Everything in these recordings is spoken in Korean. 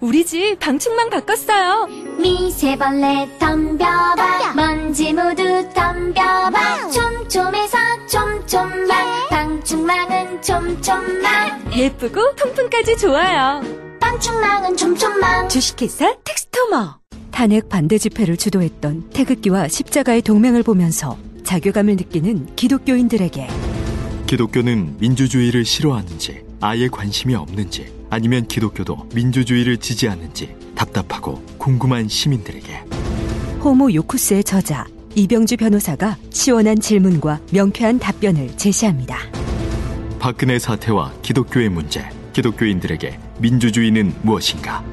우리 집 방충망 바꿨어요. 미세벌레 덤벼봐. 먼지 모두 덤벼봐. 촘촘해서 촘촘만 방충망은 촘촘만 예쁘고 통풍까지 좋아요. 방충망은 촘촘만 주식회사 텍스토머. 탄핵 반대 집회를 주도했던 태극기와 십자가의 동맹을 보면서 자괴감을 느끼는 기독교인들에게 기독교는 민주주의를 싫어하는지 아예 관심이 없는지 아니면 기독교도 민주주의를 지지하는지 답답하고 궁금한 시민들에게. 호모 요쿠스의 저자 이병주 변호사가 시원한 질문과 명쾌한 답변을 제시합니다. 박근혜 사태와 기독교의 문제 기독교인들에게 민주주의는 무엇인가?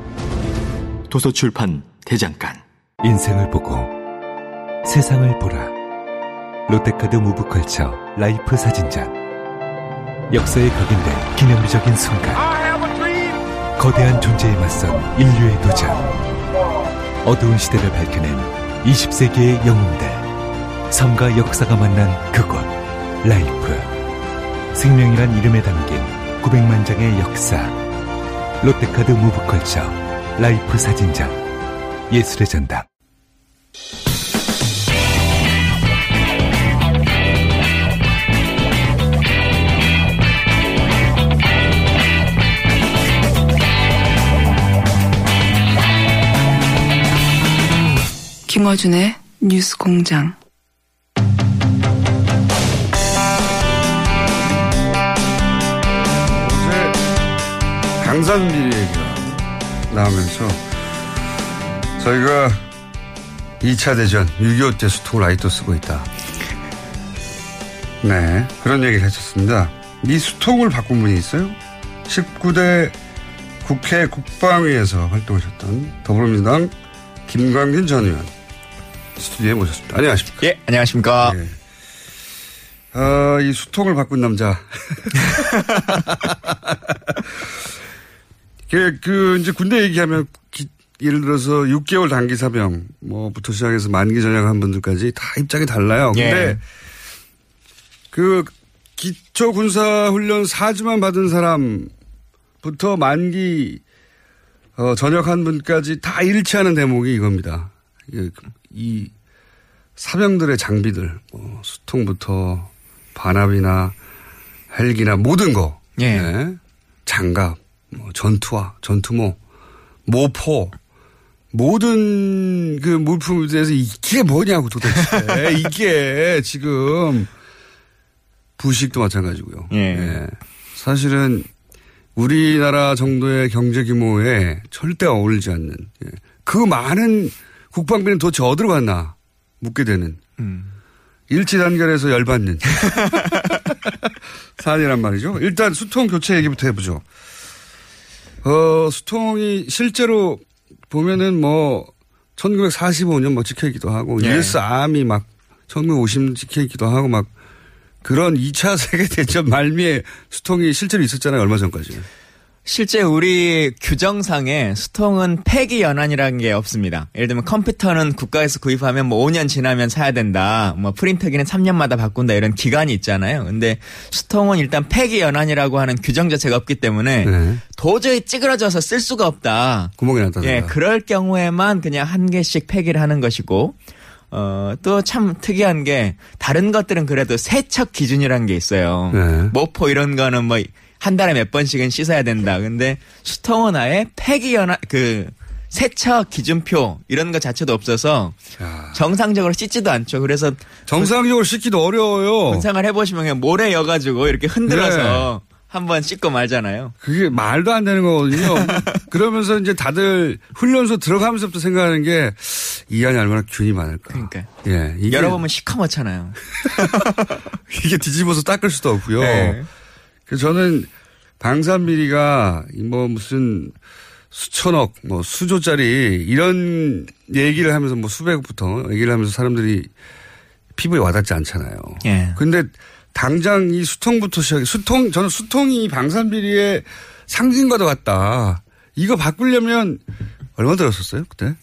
도서출판 대장간. 인생을 보고 세상을 보라. 롯데카드 무브컬처 라이프 사진전 역사에 각인된 기념비적인 순간 거대한 존재에 맞선 인류의 도전. 어두운 시대를 밝혀낸 20세기의 영웅들. 삶과 역사가 만난 그곳 라이프. 생명이란 이름에 담긴 900만 장의 역사. 롯데카드 무브컬처 라이프 사진전 예술의 전당 김어준의 뉴스 공장. 어제 강산비리 얘기가 나오면서 저희가 2차 대전 6.25 때 수통을 아직도 쓰고 있다. 네, 그런 얘기를 했었습니다. 이 수통을 바꾼 분이 있어요. 19대 국회 국방위에서 활동하셨던 더불어민주당 김광진 전 의원 스튜디오에 모셨습니다. 안녕하십니까? 예, 안녕하십니까. 예. 아, 이 수통을 바꾼 남자. 그, 그, 이제 군대 얘기하면, 기- 예를 들어서 6개월 단기 사병, 뭐부터 시작해서 만기 전역한 분들까지 다 입장이 달라요. 근데, 예. 그, 기초 군사 훈련 4주만 받은 사람부터 만기, 어, 전역한 분까지 다 일치하는 대목이 이겁니다. 이, 이 사병들의 장비들, 뭐, 수통부터 반합이나 헬기나 모든 거. 예. 네. 장갑, 뭐 전투화, 전투모, 모포, 모든 그 물품에 대해서 이게 뭐냐고 도대체. 이게 지금 부식도 마찬가지고요. 예. 사실은 우리나라 정도의 경제 규모에 절대 어울리지 않는 예. 그 많은 국방비는 도대체 어디로 갔나 묻게 되는 음. 일치 단결해서 열받는 사안이란 말이죠. 일단 수통 교체 얘기부터 해보죠. 어, 수통이 실제로 보면은 뭐 1945년 뭐 찍혀 있기도 하고 예. US 암이 막 1950년 찍혀 있기도 하고 막 그런 2차 세계대전 말미에 수통이 실제로 있었잖아요. 얼마 전까지. 실제 우리 규정상에 수통은 폐기 연한이라는 게 없습니다. 예를 들면 컴퓨터는 국가에서 구입하면 뭐 5년 지나면 사야 된다. 뭐 프린터기는 3년마다 바꾼다 이런 기간이 있잖아요. 근데 수통은 일단 폐기 연한이라고 하는 규정 자체가 없기 때문에 네. 도저히 찌그러져서 쓸 수가 없다. 구멍이 났다. 예, 그럴 경우에만 그냥 한 개씩 폐기를 하는 것이고, 어, 또 참 특이한 게, 다른 것들은 그래도 세척 기준이라는 게 있어요. 네. 모포 이런 거는 뭐, 한 달에 몇 번씩은 씻어야 된다. 근데 수통은 아예 폐기연화, 그, 세척 기준표, 이런 거 자체도 없어서, 야. 정상적으로 씻지도 않죠. 그래서, 정상적으로 씻기도 어려워요. 군생활 해보시면 그냥 모래 여가지고 이렇게 흔들어서, 네. 한번 씻고 말잖아요. 그게 말도 안 되는 거거든요. 그러면서 이제 다들 훈련소 들어가면서부터 생각하는 게 이 안에 얼마나 균이 많을까. 그러니까. 예. 이게, 열어보면 시커멓잖아요. 이게 뒤집어서 닦을 수도 없고요. 네. 저는 방산비리가 뭐 무슨 수천억, 뭐 수조짜리 이런 얘기를 하면서 뭐 수백억부터 얘기를 하면서 사람들이 피부에 와닿지 않잖아요. 예. 근데 당장 이 수통부터 시작해 수통 저는 수통이 방산비리의 상징과도 같다. 이거 바꾸려면 얼마 들었었어요 그때?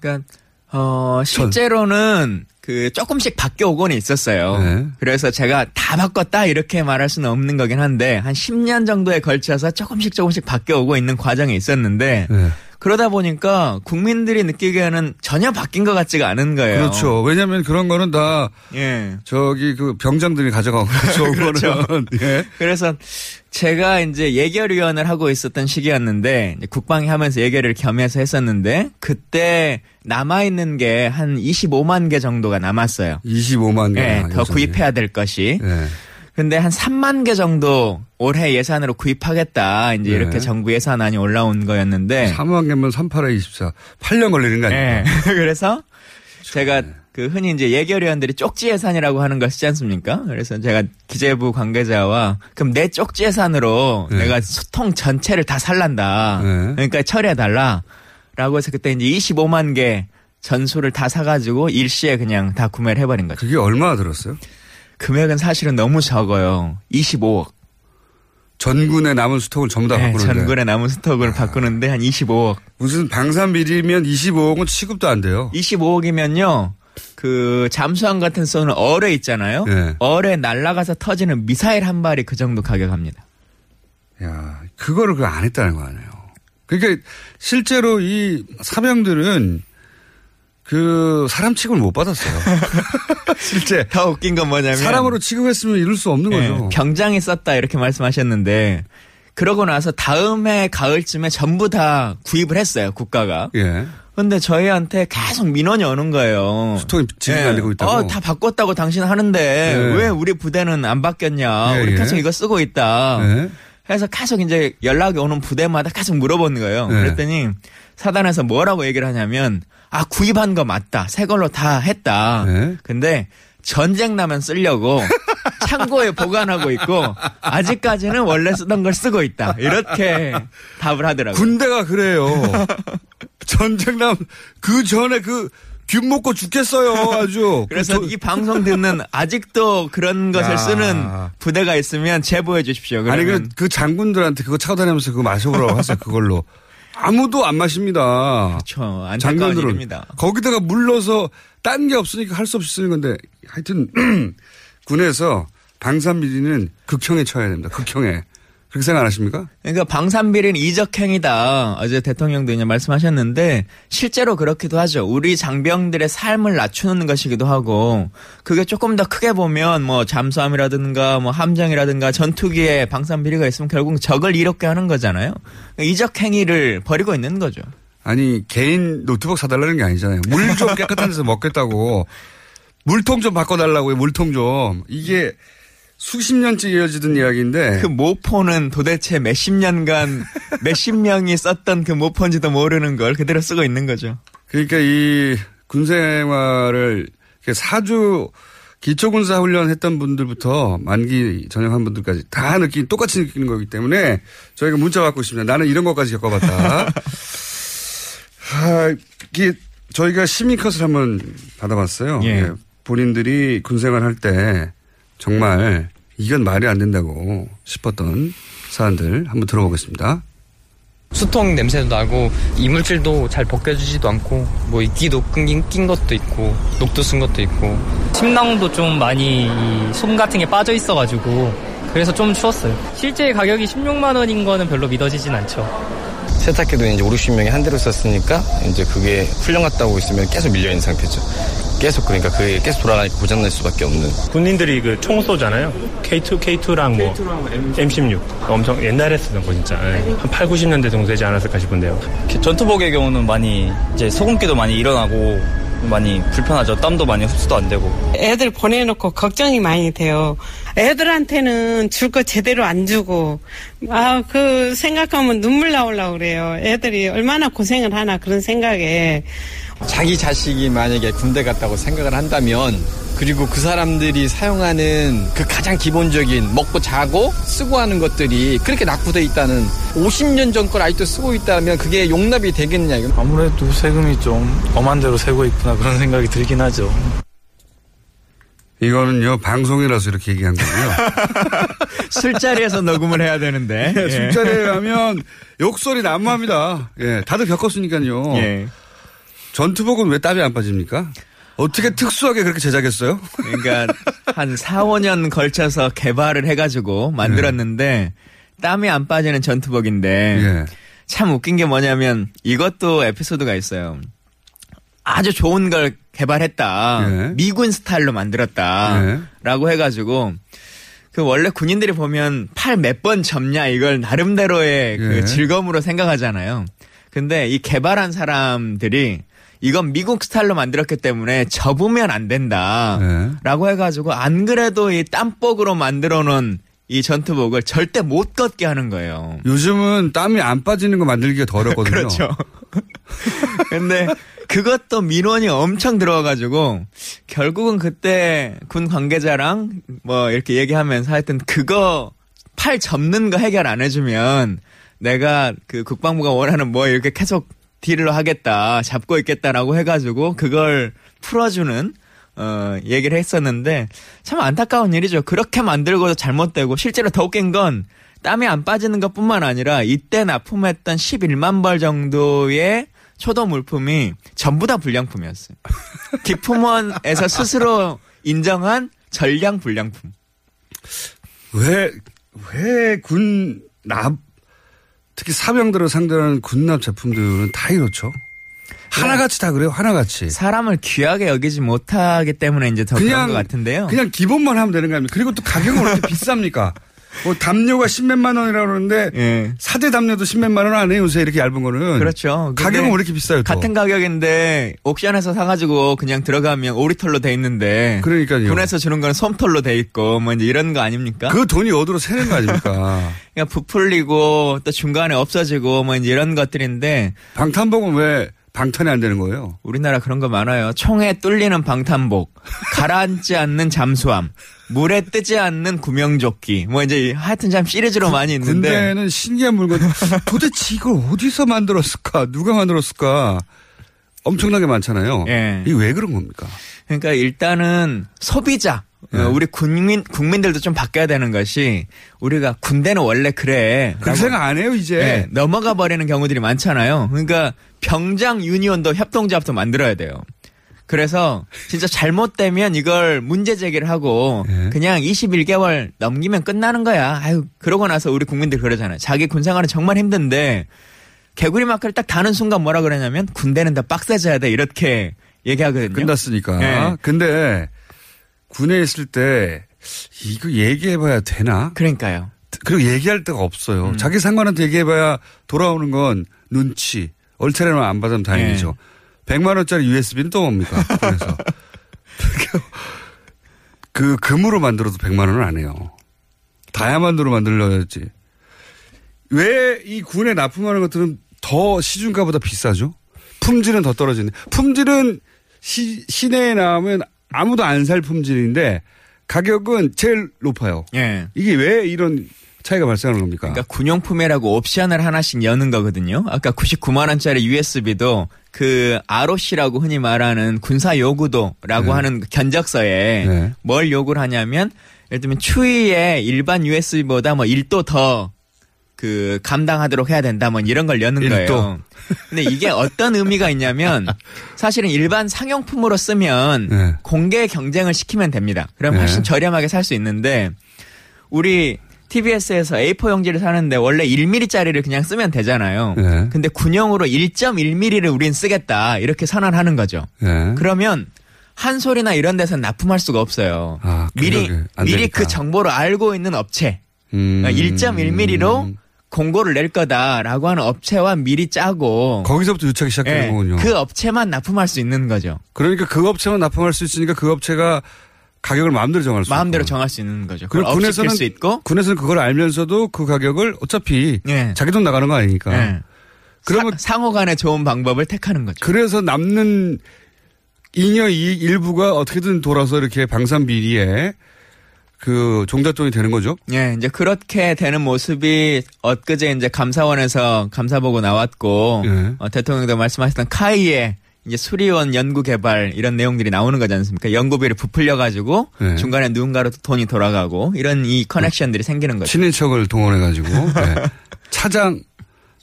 그러니까 어 실제로는 그 조금씩 바뀌어 오곤 있었어요. 네. 그래서 제가 다 바꿨다 이렇게 말할 수는 없는 거긴 한데 한 10년 정도에 걸쳐서 조금씩 조금씩 바뀌어 오고 있는 과정이 있었는데 네. 그러다 보니까 국민들이 느끼기에는 전혀 바뀐 것 같지가 않은 거예요. 그렇죠. 왜냐하면 그런 거는 다 예. 저기 그 병장들이 가져가고 좋은 그렇죠. 거는 예. 그래서 제가 이제 예결위원을 하고 있었던 시기였는데 국방위 하면서 예결을 겸해서 했었는데 그때 남아 있는 게 한 25만 개 정도가 남았어요. 25만 개. 예, 더 구입해야 될 것이. 예. 근데 한 3만 개 정도 올해 예산으로 구입하겠다. 이제 네. 이렇게 정부 예산안이 올라온 거였는데. 3만 개면 38에 24. 8년 걸리는 거 아니에요? 예. 그래서 제가 그 흔히 이제 예결위원들이 쪽지 예산이라고 하는 걸 쓰지 않습니까? 그래서 제가 기재부 관계자와 그럼 내 쪽지 예산으로 네. 내가 소통 전체를 다 살란다. 네. 그러니까 처리해 달라. 라고 해서 그때 이제 25만 개 전수를 다 사가지고 일시에 그냥 다 구매를 해버린 거죠. 그게 얼마나 들었어요? 금액은 사실은 너무 적어요. 25억. 전군의 남은 스톡을 전부 다 네, 바꾸는데. 전군의 남은 스톡을 바꾸는데 한 25억. 무슨 방산 비리면 25억은 취급도 안 돼요. 25억이면요. 그 잠수함 같은 쏘는 어뢰 있잖아요. 네. 어뢰 날아가서 터지는 미사일 한 발이 그 정도 가격합니다. 야, 그거를 그 안 했다는 거 아니에요. 그러니까 실제로 이 사병들은 그 사람 취급을 못 받았어요. 실제 더 웃긴 건 뭐냐면 사람으로 취급했으면 이룰 수 없는 예, 거죠. 병장이 썼다 이렇게 말씀하셨는데 그러고 나서 다음해 가을쯤에 전부 다 구입을 했어요 국가가. 예. 근데 저희한테 계속 민원이 오는 거예요. 스톡이 지급이 안 되고 있다고? 어, 다 바꿨다고 당신 하는데 예. 왜 우리 부대는 안 바뀌었냐? 예, 우리 예. 계속 이거 쓰고 있다. 예. 그래서 계속 이제 연락이 오는 부대마다 계속 물어보는 거예요. 네. 그랬더니 사단에서 뭐라고 얘기를 하냐면 아 구입한 거 맞다. 새 걸로 다 했다. 네. 근데 전쟁 나면 쓰려고 창고에 보관하고 있고 아직까지는 원래 쓰던 걸 쓰고 있다. 이렇게 답을 하더라고요. 군대가 그래요. 전쟁 남그 전에 그 균 먹고 죽겠어요. 아주. 그래서 그 도- 이 방송 듣는 아직도 그런 것을 야. 쓰는 부대가 있으면 제보해 주십시오. 아니 그러면 그, 그 장군들한테 그거 차고 다니면서 그거 마셔보라고 하세요. 그걸로. 아무도 안 마십니다. 그렇죠. 안타까운 일입니다. 거기다가 물러서 딴 게 없으니까 할 수 없이 쓰는 건데 하여튼 군에서 방산비리는 극형에 쳐야 됩니다. 극형에. 그렇게 생각 안 하십니까? 그러니까 방산비리는 이적행위다. 어제 대통령도 이제 말씀하셨는데 실제로 그렇기도 하죠. 우리 장병들의 삶을 낮추는 것이기도 하고 그게 조금 더 크게 보면 뭐 잠수함이라든가 뭐 함정이라든가 전투기에 방산비리가 있으면 결국 적을 이롭게 하는 거잖아요. 그러니까 이적행위를 벌이고 있는 거죠. 아니 개인 노트북 사달라는 게 아니잖아요. 물 좀 깨끗한 데서 먹겠다고 물통 좀 바꿔달라고요. 물통 좀 이게 수십 년째 이어지던 이야기인데 그 모포는 도대체 몇십 년간 몇십 명이 썼던 그 모포인지도 모르는 걸 그대로 쓰고 있는 거죠. 그러니까 이 군생활을 사주 기초군사 훈련 했던 분들부터 만기 전역한 분들까지 다 느끼 똑같이 느끼는 거기 때문에 저희가 문자 받고 있습니다. 나는 이런 것까지 겪어봤다. 하, 이게 저희가 시민컷을 한번 받아봤어요. 예. 예, 본인들이 군생활 할 때 정말 이건 말이 안 된다고 싶었던 사안들 한번 들어보겠습니다. 수통 냄새도 나고 이물질도 잘 벗겨지지도 않고 뭐 이끼도 낀, 낀 것도 있고 녹도 쓴 것도 있고 침낭도 좀 많이 이솜 같은 게 빠져 있어가지고 그래서 좀 추웠어요. 실제 가격이 16만 원인 거는 별로 믿어지진 않죠. 세탁기도 이제 5, 60명이 한 대로 썼으니까 이제 그게 훈련 갔다 오고 있으면 계속 밀려 있는 상태죠. 계속 그러니까 그게 계속 돌아가니까 고장날 수밖에 없는. 군인들이 그 총 쏘잖아요. K2, K2랑 뭐 M16 엄청 옛날에 쓰던 거 진짜 예. 한 8, 90년대 정도 되지 않았을까 싶은데요. 전투복의 경우는 많이 이제 소금기도 많이 일어나고 많이 불편하죠. 땀도 많이 흡수도 안 되고. 애들 보내놓고 걱정이 많이 돼요. 애들한테는 줄 거 제대로 안 주고, 아, 그 생각하면 눈물 나오려고 그래요. 애들이 얼마나 고생을 하나 그런 생각에 자기 자식이 만약에 군대 갔다고 생각을 한다면 그리고 그 사람들이 사용하는 그 가장 기본적인 먹고 자고 쓰고 하는 것들이 그렇게 낙후돼 있다는 50년 전 걸 아직도 쓰고 있다면 그게 용납이 되겠냐 이건 아무래도 세금이 좀 엄한 대로 세고 있구나 그런 생각이 들긴 하죠. 이거는요 방송이라서 이렇게 얘기한 거고요. 술자리에서 녹음을 해야 되는데. 예, 술자리에 가면 욕설이 난무합니다. 예, 다들 겪었으니까요. 예. 전투복은 왜 땀이 안 빠집니까? 어떻게 특수하게 그렇게 제작했어요? 그러니까 한 4, 5년 걸쳐서 개발을 해가지고 만들었는데 땀이 안 빠지는 전투복인데 예. 참 웃긴 게 뭐냐면 이것도 에피소드가 있어요. 아주 좋은 걸 개발했다. 예. 미군 스타일로 만들었다. 예. 라고 해가지고 그 원래 군인들이 보면 팔 몇 번 접냐 이걸 나름대로의 예. 그 즐거움으로 생각하잖아요. 근데 이 개발한 사람들이 이건 미국 스타일로 만들었기 때문에 접으면 안 된다. 예. 라고 해가지고 안 그래도 이 땀복으로 만들어 놓은 이 전투복을 절대 못 걷게 하는 거예요. 요즘은 땀이 안 빠지는 거 만들기가 더 어렵거든요. 그렇죠. 근데 그것도 민원이 엄청 들어와가지고 결국은 그때 군 관계자랑 뭐 이렇게 얘기하면서 하여튼 그거 팔 접는 거 해결 안 해주면 내가 그 국방부가 원하는 뭐 이렇게 계속 딜을 하겠다 잡고 있겠다라고 해가지고 그걸 풀어주는 어 얘기를 했었는데 참 안타까운 일이죠. 그렇게 만들고도 잘못되고 실제로 더 웃긴 건 땀이 안 빠지는 것뿐만 아니라 이때 납품했던 11만 벌 정도의 초도 물품이 전부 다 불량품이었어요. 기품원에서 스스로 인정한 전량 불량품. 왜, 왜 군 납, 특히 사병들을 상대하는 군납 제품들은 다 이렇죠? 하나같이 다 그래요, 하나같이. 사람을 귀하게 여기지 못하기 때문에 이제 더 그런 것 같은데요. 그냥 기본만 하면 되는 거 아닙니까? 그리고 또 가격은 왜 이렇게 비쌉니까? 뭐 담요가 십몇만 원이라고 그러는데 예. 사대 담요도 십몇만 원 안 해요, 요새 이렇게 얇은 거는. 그렇죠. 가격은 왜 이렇게 비싸요, 또? 같은 가격인데 옥션에서 사가지고 그냥 들어가면 오리털로 돼 있는데 그러니까요. 군에서 주는 건 솜털로 돼 있고 뭐 이제 이런 거 아닙니까? 그 돈이 어디로 새는 거 아닙니까? 그냥 부풀리고 또 중간에 없어지고 뭐 이제 이런 것들인데 방탄복은 왜 방탄이 안 되는 거예요? 우리나라 그런 거 많아요. 총에 뚫리는 방탄복, 가라앉지 않는 잠수함, 물에 뜨지 않는 구명조끼. 뭐 이제 하여튼 참 시리즈로 많이 있는데 군대는 신기한 물건. 도대체 이걸 어디서 만들었을까? 누가 만들었을까? 엄청나게 많잖아요. 예. 이게 왜 그런 겁니까? 그러니까 일단은 소비자 예. 어, 우리 국민 국민들도 좀 바뀌어야 되는 것이 우리가 군대는 원래 그래. 그렇게 생각 안 해요 이제. 예, 넘어가 버리는 경우들이 많잖아요. 그러니까 병장 유니온도 협동조합도 만들어야 돼요. 그래서 진짜 잘못되면 이걸 문제 제기를 하고 예. 그냥 21개월 넘기면 끝나는 거야. 아유 그러고 나서 우리 국민들 그러잖아요. 자기 군 생활은 정말 힘든데 개구리 마크를 딱 다는 순간 뭐라 그러냐면 군대는 더 빡세져야 돼 이렇게 얘기하거든요. 끝났으니까. 예. 근데 군에 있을 때 이거 얘기해봐야 되나? 그러니까요. 그리고 얘기할 데가 없어요. 음. 자기 상관한테 얘기해봐야 돌아오는 건 눈치. 얼테레만 안 받으면 다행이죠. 예. 100만 원짜리 USB는 또 뭡니까? 그래서 그 금으로 만들어도 100만 원은 안 해요. 다이아몬드로 만들어야지. 왜 이 군에 납품하는 것들은 더 시중가보다 비싸죠? 품질은 더 떨어지네. 품질은 시, 시내에 나오면 아무도 안 살 품질인데 가격은 제일 높아요. 예. 이게 왜 이런 차이가 발생하는 겁니까? 그러니까 군용품이라고 옵션을 하나씩 여는 거거든요. 아까 99만 원짜리 USB도 그 ROC라고 흔히 말하는 군사 요구도라고 네. 하는 그 견적서에 네. 뭘 요구를 하냐면 예를 들면 추위에 일반 USB보다 뭐 1도 더 그 감당하도록 해야 된다 뭐 이런 걸 여는 일도? 거예요. 근데 이게 어떤 의미가 있냐면 사실은 일반 상용품으로 쓰면 네. 공개 경쟁을 시키면 됩니다. 그럼 네. 훨씬 저렴하게 살 수 있는데 우리 TBS에서 A4 용지를 사는데 원래 1mm짜리를 그냥 쓰면 되잖아요. 네. 근데 군용으로 1.1mm를 우린 쓰겠다. 이렇게 선언하는 거죠. 네. 그러면 한 소리나 이런 데서는 납품할 수가 없어요. 아, 미리 미리 되니까. 그 정보를 알고 있는 업체. 음. 1.1mm로 공고를 낼 거다라고 하는 업체와 미리 짜고 거기서부터 유착이 시작되는 예, 거군요. 그 업체만 납품할 수 있는 거죠. 그러니까 그 업체만 납품할 수 있으니까 그 업체가 가격을 마음대로 정할 수 마음대로 있고. 정할 수 있는 거죠. 그리고 군에서는 수 있고 군에서는 그걸 알면서도 그 가격을 어차피 예. 자기 돈 나가는 거 아니니까. 예. 그러면 상호 간에 좋은 방법을 택하는 거죠. 그래서 남는 잉여 이익 일부가 어떻게든 돌아서 이렇게 방산 비리에 그 종잣돈이 되는 거죠. 예, 이제 그렇게 되는 모습이 엊그제 이제 감사원에서 감사보고 나왔고 예. 어, 대통령도 말씀하셨던 카이의 이제 수리원 연구 개발 이런 내용들이 나오는 거지 않습니까? 연구비를 부풀려 가지고 네. 중간에 누군가로 돈이 돌아가고 이런 이 커넥션들이 생기는 거죠. 친인척을 동원해 가지고 예. 차장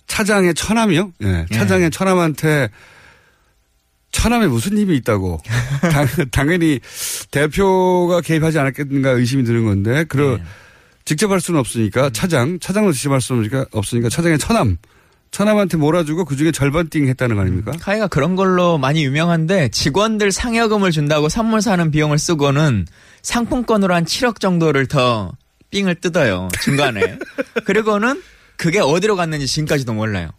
차장의 처남이요? 예. 차장의 처남한테 처남에 무슨 힘이 있다고 당, 연히 대표가 개입하지 않았겠는가 의심이 드는 건데 그러 직접 할 수는 없으니까 차장 차장도 직접 할 수는 없으니까 차장의 처남 처남한테 몰아주고 그 중에 절반 띵 했다는 거 아닙니까? 카이가 그런 걸로 많이 유명한데 직원들 상여금을 준다고 선물 사는 비용을 쓰고는 상품권으로 한 7억 정도를 더 삥을 뜯어요 중간에 그리고는 그게 어디로 갔는지 지금까지도 몰라요.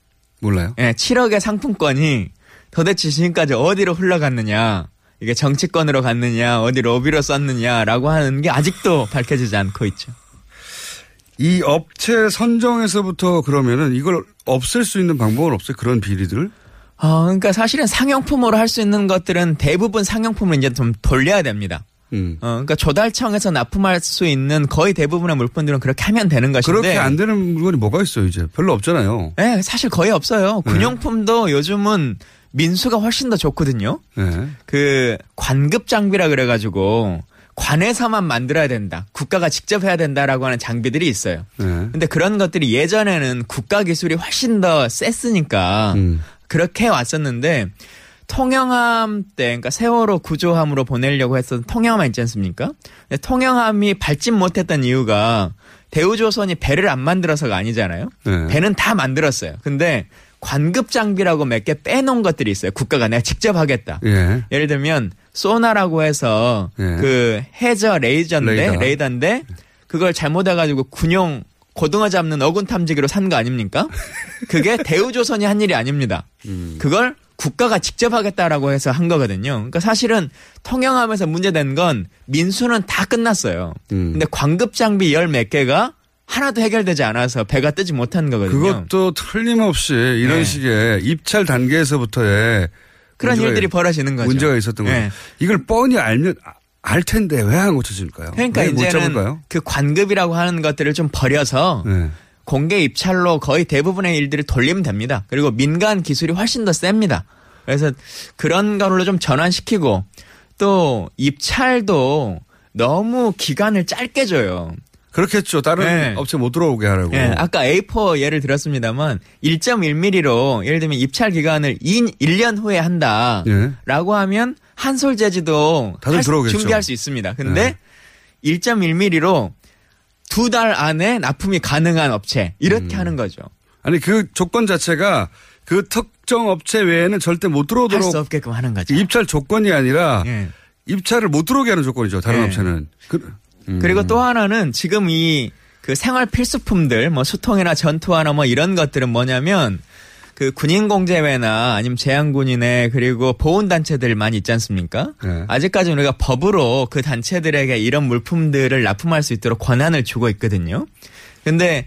몰라요? 예, 7억의 상품권이 도대체 지금까지 어디로 흘러갔느냐 이게 정치권으로 갔느냐 어디 로비로 썼느냐라고 하는 게 아직도 밝혀지지 않고 있죠. 이 업체 선정에서부터 그러면은 이걸 없앨 수 있는 방법은 없어요? 그런 비리들? 어, 그러니까 사실은 상용품으로 할 수 있는 것들은 대부분 상용품을 이제 좀 돌려야 됩니다. 음. 어, 그러니까 조달청에서 납품할 수 있는 거의 대부분의 물품들은 그렇게 하면 되는 것인데. 그렇게 안 되는 물건이 뭐가 있어요, 이제? 별로 없잖아요. 네, 사실 거의 없어요. 네. 군용품도 요즘은 민수가 훨씬 더 좋거든요. 네. 그 관급 장비라 그래가지고 관에서만 만들어야 된다. 국가가 직접 해야 된다라고 하는 장비들이 있어요. 네. 근데 그런 것들이 예전에는 국가 기술이 훨씬 더 셌으니까 음. 그렇게 왔었는데 통영함 때, 그러니까 세월호 구조함으로 보내려고 했었던 통영함 있지 않습니까? 근데 통영함이 밟진 못했던 이유가 대우조선이 배를 안 만들어서가 아니잖아요. 네. 배는 다 만들었어요. 근데 관급 장비라고 몇 개 빼놓은 것들이 있어요. 국가가 내가 직접 하겠다. 예. 예를 들면 소나라고 해서 예. 그 해저 레이저인데 레이더. 레이더인데 그걸 잘못해가지고 군용 고등어 잡는 어군 탐지기로 산 거 아닙니까? 그게 대우조선이 한 일이 아닙니다. 음. 그걸 국가가 직접 하겠다라고 해서 한 거거든요. 그러니까 사실은 통영함에서 문제된 건 민수는 다 끝났어요. 음. 근데 광급 장비 열 몇 개가 하나도 해결되지 않아서 배가 뜨지 못한 거거든요. 그것도 틀림없이 이런 네. 식의 입찰 단계에서부터의 그런 문제가 일들이 벌어지는 거죠. 문제가 있었던 거예요. 네. 이걸 뻔히 알면 아- 알 텐데 왜 안 고쳐질까요? 그러니까 이제는? 그 관급이라고 하는 것들을 좀 버려서 네. 공개 입찰로 거의 대부분의 일들을 돌리면 됩니다. 그리고 민간 기술이 훨씬 더 셉니다. 그래서 그런 걸로 좀 전환시키고 또 입찰도 너무 기간을 짧게 줘요. 그렇겠죠. 다른 네. 업체 못 들어오게 하라고. 예, 아까 A4 예를 들었습니다만 1.1mm로 예를 들면 입찰 기간을 2, 1년 후에 한다라고 하면 한솔 재지도 예. 다들 할 수- 들어오겠죠. 네. 준비할 수 있습니다. 근데 1.1mm로 두 달 안에 납품이 가능한 업체 이렇게 음. 하는 거죠. 아니 그 조건 자체가 그 특정 업체 외에는 절대 못 들어오도록 할 수 없게끔 하는 거죠. 입찰 조건이 아니라 예. 입찰을 못 들어오게 하는 조건이죠. 다른 예. 업체는. 그, 음. 그리고 또 하나는 지금 이 그 생활 필수품들 뭐 수통이나 전투화나 뭐 이런 것들은 뭐냐면 그 군인 공제회나 아니면 제한군인회 그리고 보훈 단체들 많이 있지 않습니까? 네. 아직까지 우리가 법으로 그 단체들에게 이런 물품들을 납품할 수 있도록 권한을 주고 있거든요. 근데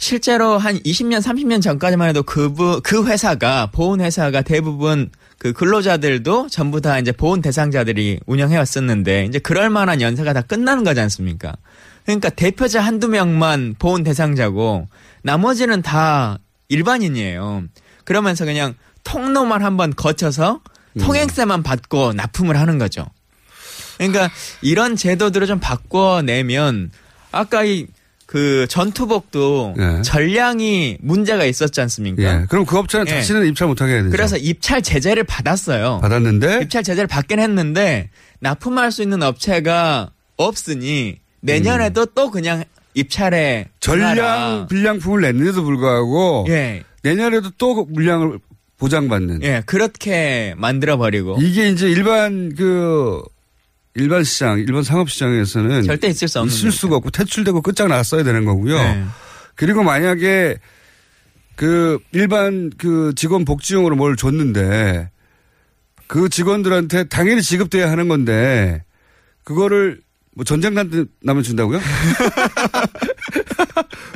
실제로 한 20년, 30년 전까지만 해도 그, 부- 그 회사가, 보훈 회사가 대부분 그 근로자들도 전부 다 이제 보훈 대상자들이 운영해 왔었는데 이제 그럴 만한 연세가 다 끝나는 거지 않습니까? 그러니까 대표자 한두 명만 보훈 대상자고 나머지는 다 일반인이에요. 그러면서 그냥 통로만 한번 거쳐서 통행세만 받고 납품을 하는 거죠. 그러니까 이런 제도들을 좀 바꿔내면 아까 이 그 전투복도 예. 전량이 문제가 있었지 않습니까? 예. 그럼 그 업체는 예. 다시는 입찰 못하게 해야 되죠. 그래서 입찰 제재를 받았어요. 받았는데 입찰 제재를 받긴 했는데 납품할 수 있는 업체가 없으니 내년에도 또 그냥 입찰에 음. 전량 응하라. 불량품을 냈는데도 불구하고 예. 내년에도 또 물량을 보장받는. 예, 그렇게 만들어 버리고 이게 이제 일반 그 일반 시장, 일반 상업 시장에서는 절대 있을 수 없는 있을 수가 없고 퇴출되고 끝장났어야 되는 거고요. 네. 그리고 만약에 그 일반 그 직원 복지용으로 뭘 줬는데 그 직원들한테 당연히 지급돼야 하는 건데 그거를 뭐 전쟁 나면 준다고요?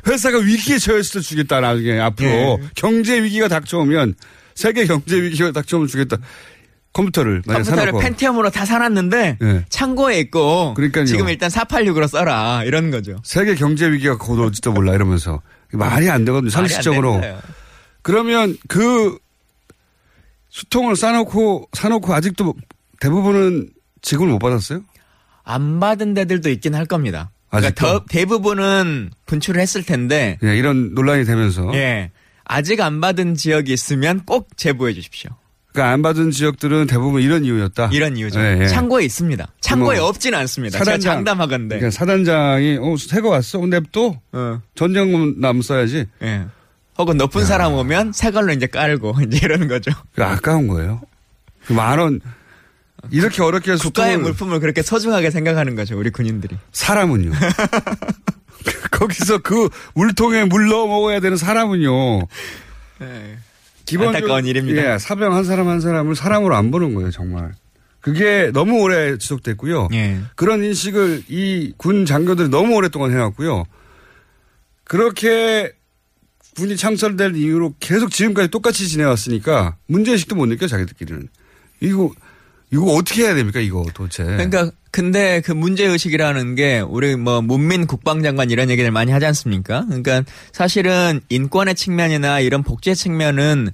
회사가 위기에 처했을 때 주겠다 나중에 앞으로 예. 경제 위기가 닥쳐오면 세계 경제 위기가 닥쳐오면 주겠다. 컴퓨터를 컴퓨터를 사놓고 펜티엄으로 다 사놨는데 예. 창고에 있고 그러니까요. 지금 일단 486으로 써라 이런 거죠. 세계 경제 위기가 곧 올지도 몰라 이러면서 말이 안 되거든요. 상식적으로. 그러면 그 수통을 싸놓고 사놓고 아직도 대부분은 지급을 못 받았어요? 안 받은 데들도 있긴 할 겁니다. 그러니까 아직도? 더- 대부분은 분출을 했을 텐데 예, 이런 논란이 되면서 예. 아직 안 받은 지역이 있으면 꼭 제보해 주십시오. 그러니까 안 받은 지역들은 대부분 이런 이유였다. 이런 이유죠. 예, 예. 창고에 있습니다. 창고에 뭐 없지는 않습니다. 사단장- 제가 장담하건데. 그러니까 사단장이 어 새거 왔어. 근데 또 어. 전쟁금 남 써야지. 예. 혹은 높은 사람 오면 새 걸로 이제 깔고 이제 이러는 거죠. 그 아까운 거예요. 만원 이렇게 어렵게 해서 국가의 물품을 그렇게 소중하게 생각하는 거죠. 우리 군인들이. 사람은요. 거기서 그 물통에 물 넣어 먹어야 되는 사람은요. 기본적으로 안타까운 일입니다. 예, 사병 한 사람 한 사람을 사람으로 안 보는 거예요, 정말. 그게 너무 오래 지속됐고요. 예. 그런 인식을 이 군 장교들이 너무 오랫동안 해왔고요. 그렇게 군이 창설될 이후로 계속 지금까지 똑같이 지내왔으니까 문제의식도 못 느껴 자기들끼리는. 이거 이거 어떻게 해야 됩니까 이거 도대체. 그러니까 근데 그 문제 의식이라는 게 우리 뭐 문민 국방장관 이런 얘기를 많이 하지 않습니까? 그러니까 사실은 인권의 측면이나 이런 복지의 측면은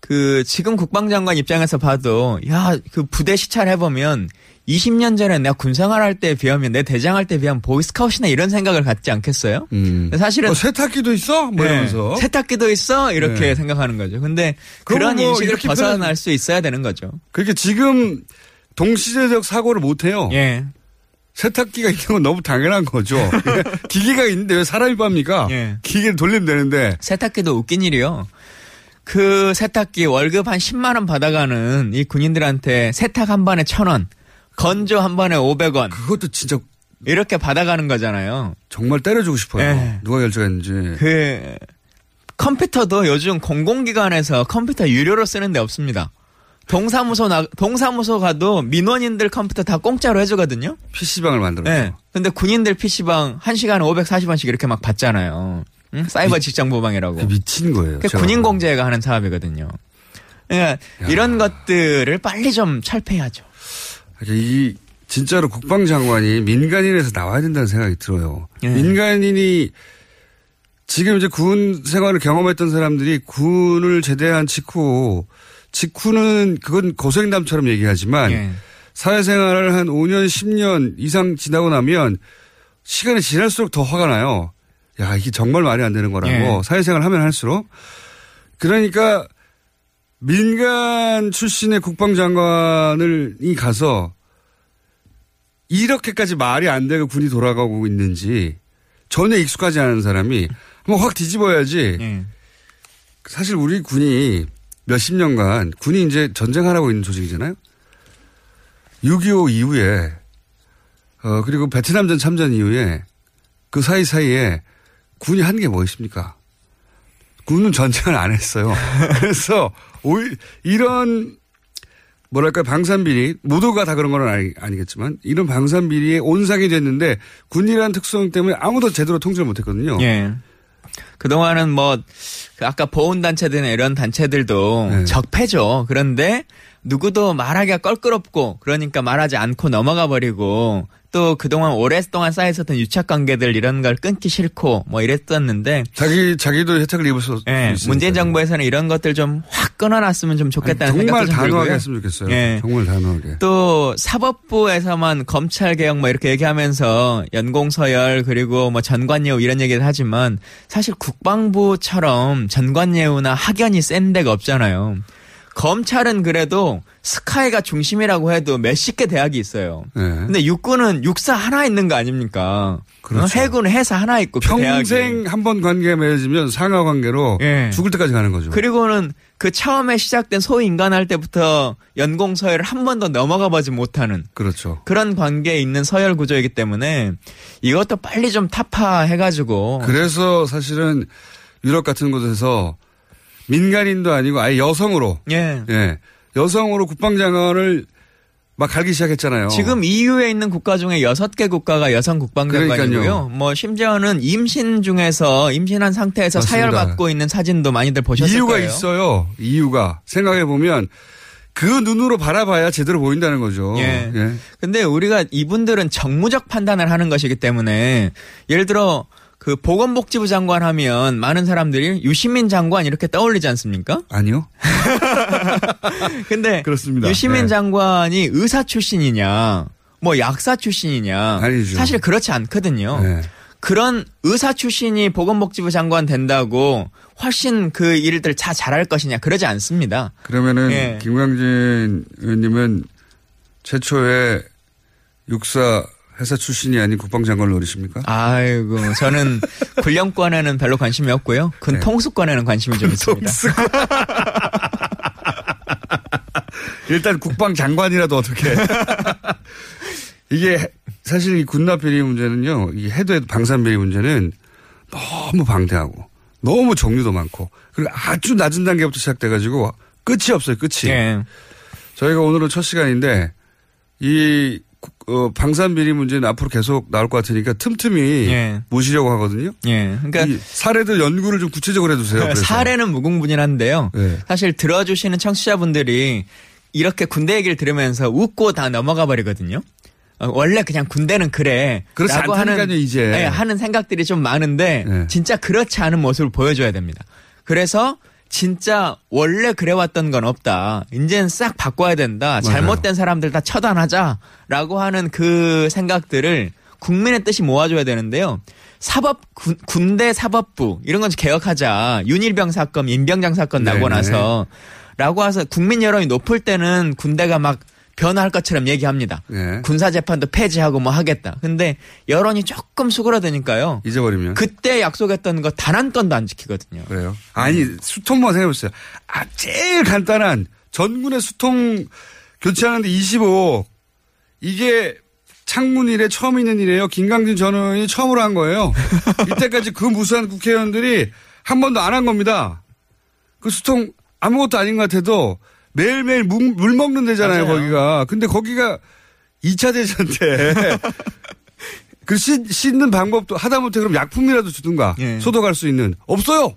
그 지금 국방장관 입장에서 봐도 야 그 부대 시찰해 보면 20년 전에 내가 군생활할 때에 비하면 내 대장할 때에 비하면 보이스카웃이나 이런 생각을 갖지 않겠어요? 근데 사실은 어, 세탁기도 있어? 뭐 네. 이러면서. 세탁기도 있어 이렇게 네. 생각하는 거죠. 근데 그런 뭐 인식을 벗어날 수 있어야 되는 거죠. 그렇게 지금 동시대적 사고를 못 해요. 예. 세탁기가 있는 건 너무 당연한 거죠. 기계가 있는데 왜 사람이 빱니까? 예. 기계를 돌리면 되는데. 세탁기도 웃긴 일이요. 그 세탁기 월급 한 10만 원 받아가는 이 군인들한테 세탁 한 번에 천 원, 건조 한 번에 500원. 그것도 진짜 이렇게 받아가는 거잖아요. 정말 때려주고 싶어요. 예. 누가 결정했는지. 그 컴퓨터도 요즘 공공기관에서 컴퓨터 유료로 쓰는 데 없습니다. 동사무소 나 동사무소 가도 민원인들 컴퓨터 다 공짜로 해주거든요. PC방을 만들었죠. 네. 근데 군인들 PC방 1 시간에 540원씩 이렇게 막 받잖아요. 응? 사이버 직장 보방이라고. 미친 거예요. 그게 제가. 군인 공제가 하는 사업이거든요. 그러니까 이런 것들을 빨리 좀 철폐해야죠. 그러니까 이 진짜로 국방장관이 민간인에서 나와야 된다는 생각이 들어요. 예. 민간인이 지금 이제 군 생활을 경험했던 사람들이 군을 제대한 직후 직후는 그건 고생담처럼 얘기하지만 예. 사회생활을 한 5년 10년 이상 지나고 나면 시간이 지날수록 더 화가 나요. 야 이게 정말 말이 안 되는 거라고 예. 사회생활 하면 할수록 그러니까 민간 출신의 국방장관을 이 가서 이렇게까지 말이 안 되고 군이 돌아가고 있는지 전혀 익숙하지 않은 사람이 한번 확 뒤집어야지. 예. 사실 우리 군이 몇십 년간 군이 이제 전쟁하라고 있는 조직이잖아요. 6.25 이후에 어 그리고 베트남전 참전 이후에 그 사이 사이에 군이 한게뭐 있습니까? 군은 전쟁을 안 했어요. 그래서 오히 이런 뭐랄까 방산비리 모두가 다 그런 건 아니, 아니겠지만 이런 방산비리에 온상이 됐는데 군이라는 특성 때문에 아무도 제대로 통제를 못했거든요. 예. 그동안은 뭐, 그 아까 보훈단체들이나 이런 단체들도 네. 적폐죠. 그런데 누구도 말하기가 껄끄럽고, 그러니까 말하지 않고 넘어가 버리고, 또 그동안 오랫동안 쌓여 있었던 유착 관계들 이런 걸 끊기 싫고, 뭐 이랬었는데, 자기 자기도 혜택을 입을 수 예. 문재인 정부에서는 이런 것들 좀 확 끊어놨으면 좀 좋겠다는 정말 생각도 좀 단호하게. 했으면 좋겠어요. 예. 정말 단호하게. 또 사법부에서만 검찰 개혁 뭐 이렇게 얘기하면서 연공 서열 그리고 뭐 전관예우 이런 얘기를 하지만 사실 국방부처럼 전관예우나 학연이 센 데가 없잖아요. 검찰은 그래도 스카이가 중심이라고 해도 몇십 개 대학이 있어요. 네. 근데 육군은 육사 하나 있는 거 아닙니까? 그렇죠. 어, 해군은 해사 하나 있고 그. 평생 한번 관계 맺어지면 상하 관계로 예. 죽을 때까지 가는 거죠. 그리고는 그 처음에 시작된 소위 인간 할 때부터 연공 서열을 한 번도 넘어가 보지 못하는 그렇죠. 그런 관계에 있는 서열 구조이기 때문에 이것도 빨리 좀 타파해 가지고 그래서 사실은 유럽 같은 곳에서 민간인도 아니고 아예 여성으로 예. 예. 여성으로 국방장관을 막 갈기 시작했잖아요. 지금 EU에 있는 국가 중에 여섯 개 국가가 여성 국방장관이고요. 뭐 심지어는 임신 중에서 임신한 상태에서 맞습니다. 사열 받고 있는 사진도 많이들 보셨을 이유가 거예요. 있어요. 이유가 생각해 보면 그 눈으로 바라봐야 제대로 보인다는 거죠. 예. 근데 우리가 이분들은 정무적 판단을 하는 것이기 때문에 예를 들어 그 보건복지부 장관 하면 많은 사람들이 유시민 장관 이렇게 떠올리지 않습니까? 아니요. 근데 그렇습니다. 유시민 네. 장관이 의사 출신이냐, 뭐 약사 출신이냐, 아니죠. 사실 그렇지 않거든요. 네. 그런 의사 출신이 보건복지부 장관 된다고 훨씬 그 일들 다 잘할 것이냐 그러지 않습니다. 그러면은 예. 김광진 의원님은 최초의 육사 회사 출신이 아닌 국방장관을 노리십니까? 아이고 저는 군령권에는 별로 관심이 없고요. 군 네. 통수권에는 관심이 좀 있습니다. 일단 국방장관이라도 어떻게. 이게 사실 이 군납비리 문제는요, 이 해도 해도 방산비리 문제는 너무 방대하고 너무 종류도 많고 그리고 아주 낮은 단계부터 시작돼가지고 끝이 없어요, 끝이. 예. 저희가 오늘은 첫 시간인데 이 국- 어, 방산 비리 문제는 앞으로 계속 나올 것 같으니까 틈틈이 예. 모시려고 하거든요. 예. 그러니까 이 사례들 연구를 좀 구체적으로 해주세요. 그래서. 사례는 무궁무진한데요. 네. 사실 들어주시는 청취자분들이 이렇게 군대 얘기를 들으면서 웃고 다 넘어가 버리거든요. 어, 원래 그냥 군대는 그래. 그렇지 하는, 이제. 네, 하는 생각들이 좀 많은데 네. 진짜 그렇지 않은 모습을 보여줘야 됩니다. 그래서 진짜 원래 그래왔던 건 없다. 이제는 싹 바꿔야 된다. 맞아요. 잘못된 사람들 다 처단하자라고 하는 그 생각들을 국민의 뜻이 모아줘야 되는데요. 사법 군, 군대 사법부 이런 건 개혁하자. 윤일병 사건, 임병장 사건 나고 네네. 나서 라고 해서 국민 여론이 높을 때는 군대가 막 변화할 것처럼 얘기합니다. 네. 군사 재판도 폐지하고 뭐 하겠다. 근데 여론이 조금 수그러드니까요. 잊어버리면. 그때 약속했던 거 단 한 건도 안 지키거든요. 그래요? 아니, 수통만 생각해보세요. 아, 제일 간단한 전군의 수통 교체하는데 25억. 이게 창문 일에 처음 있는 일이에요. 김강진 전 의원이 처음으로 한 거예요. 이때까지 그 무수한 국회의원들이 한 번도 안 한 겁니다. 그 수통 아무것도 아닌 것 같아도 매일매일 물, 물 먹는 데잖아요, 맞아요. 거기가. 근데 거기가 2차 대전 때. 그 씻, 씻는 방법도 하다못해 그럼 약품이라도 주든가 예. 소독할 수 있는 없어요.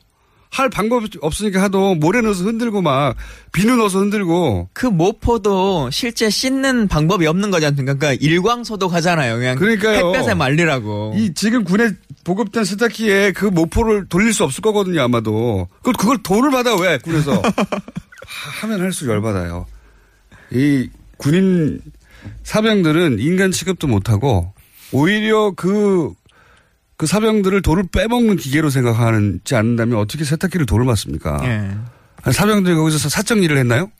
할 방법이 없으니까 하도 모래 넣어서 흔들고 막 비누 넣어서 흔들고 그 모포도 실제 씻는 방법이 없는 거지 않습니까? 그러니까 일광 소독하잖아요. 그냥 그러니까요. 햇볕에 말리라고. 이 지금 군에 보급된 세탁기에 그 모포를 돌릴 수 없을 거거든요 아마도. 그걸 그걸 돈을 받아 왜 군에서 하- 하면 할수록 열받아요. 이 군인 사병들은 인간 취급도 못하고 오히려 그, 그 사병들을 돌을 빼먹는 기계로 생각하지 않는다면 어떻게 세탁기를 돌을 맞습니까? 예. 사병들이 거기서 사적 일을 했나요?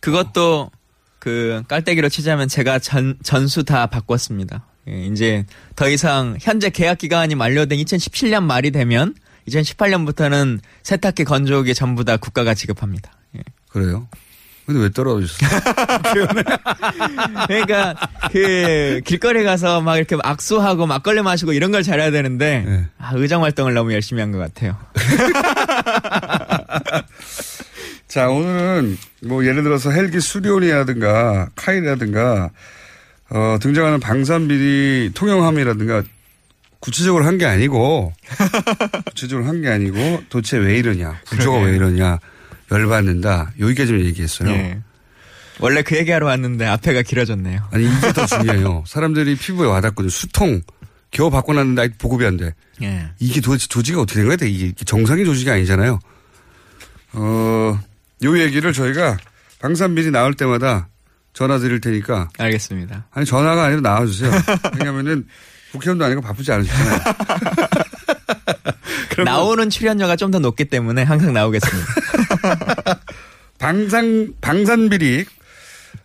그것도 그 깔때기로 치자면 제가 전, 전수 다 바꿨습니다. 예, 이제 더 이상 현재 계약 기간이 만료된 2017년 말이 되면 2018년부터는 세탁기 건조기 전부 다 국가가 지급합니다. 예. 그래요? 근데 왜 떨어졌어요? 그러니까 그 길거리 가서 막 이렇게 악수하고 막걸리 마시고 이런 걸 잘해야 되는데 네. 아, 의정 활동을 너무 열심히 한 것 같아요. 자, 오늘은 뭐 예를 들어서 헬기 수리온이라든가 카이라든가 어, 등장하는 방산비리 통영함이라든가 구체적으로 한 게 아니고 구체적으로 한 게 아니고 도대체 왜 이러냐 구조가 그러게요. 왜 이러냐 열받는다 여기까지만 얘기했어요. 예. 원래 그 얘기하러 왔는데 앞에가 길어졌네요. 아니 이게 더 중요해요. 사람들이 피부에 와닿거든요. 수통 겨우 바꿔놨는데 아직 보급이 안 돼. 예. 이게 도대체 조직이 어떻게 된 거야? 이게 정상의 조직이 아니잖아요. 어, 요 얘기를 저희가 방산비리 나올 때마다 전화 드릴 테니까. 알겠습니다. 아니, 전화가 아니라 나와주세요. 왜냐면은 국회의원도 아니고 바쁘지 않으시잖아요. 나오는 출연료가 좀 더 높기 때문에 항상 나오겠습니다. 방산, 방산 비리,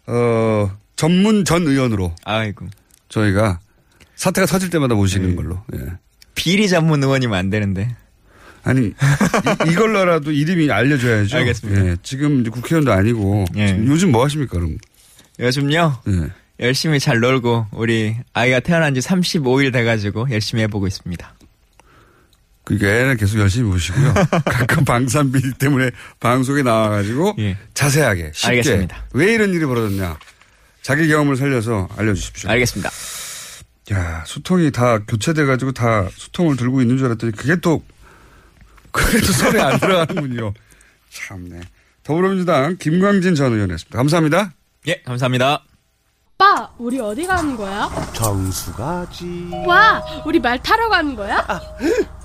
어, 전문 전 의원으로 아이고. 저희가 사태가 터질 때마다 모시는 네. 걸로. 예. 비리 전문 의원이면 안 되는데. 아니 이, 이걸로라도 이름이 알려줘야죠. 알겠습니다. 예, 지금 이제 국회의원도 아니고 예. 요즘 뭐 하십니까 그럼? 요즘요 예. 열심히 잘 놀고 우리 아이가 태어난 지 35일 돼가지고 열심히 해보고 있습니다. 그러니까 애는 계속 열심히 보시고요. 가끔 방산비리 때문에 방송에 나와가지고 예. 자세하게 쉽게 알겠습니다. 왜 이런 일이 벌어졌냐 자기 경험을 살려서 알려주십시오. 알겠습니다. 야, 수통이 다 교체돼가지고 다 수통을 들고 있는 줄 알았더니 그게 또, 그게 또 손에 안 들어가는군요. 참네. 더불어민주당 김광진 전 의원이었습니다. 감사합니다. 예, 감사합니다. 오빠, 우리 어디 가는 거야? 정수 가지. 와, 우리 말 타러 가는 거야?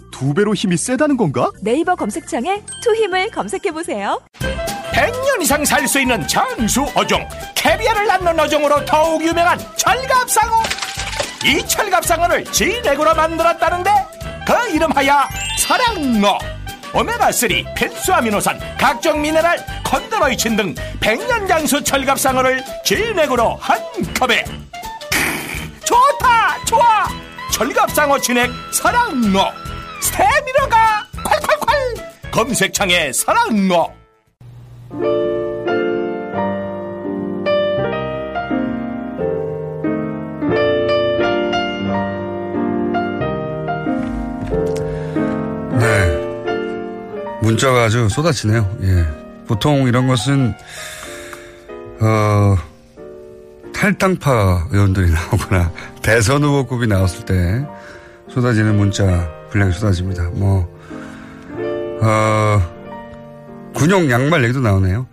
두 배로 힘이 세다는 건가? 네이버 검색창에 투 힘을 검색해보세요. 100년 이상 살 수 있는 장수 어종 캐비아를 낳는 어종으로 더욱 유명한 철갑상어. 이 철갑상어를 진액으로 만들었다는데 그 이름하여 사랑어 오메가3 필수 아미노산 각종 미네랄 컨드로이친 등 100년 장수 철갑상어를 진액으로 한 컵에. 크, 좋다 좋아! 철갑상어 진액 사랑어 스테미너가 콸콸콸 검색창에 사랑어 네. 문자가 아주 쏟아지네요. 예. 보통 이런 것은, 어, 탈당파 의원들이 나오거나 대선 후보급이 나왔을 때 쏟아지는 문자 분량이 쏟아집니다. 뭐, 어, 군용 양말 얘기도 나오네요.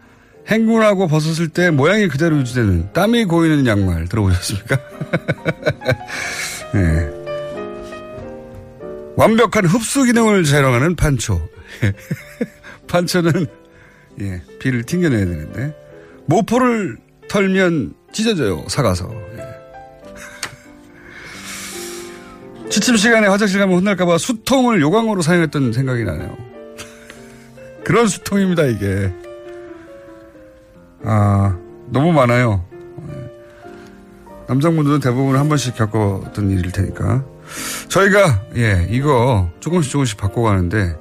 행군하고 벗었을 때 모양이 그대로 유지되는 땀이 고이는 양말 들어보셨습니까? 네. 완벽한 흡수 기능을 자랑하는 판초. 판초는 예, 비를 튕겨내야 되는데 모포를 털면 찢어져요 사가서. 취침 시간에 화장실 가면 혼날까봐 수통을 요강으로 사용했던 생각이 나네요. 그런 수통입니다 이게. 아 너무 많아요. 남성분들은 대부분 한 번씩 겪었던 일일 테니까. 저희가, 예, 이거 조금씩 조금씩 바꿔가는데,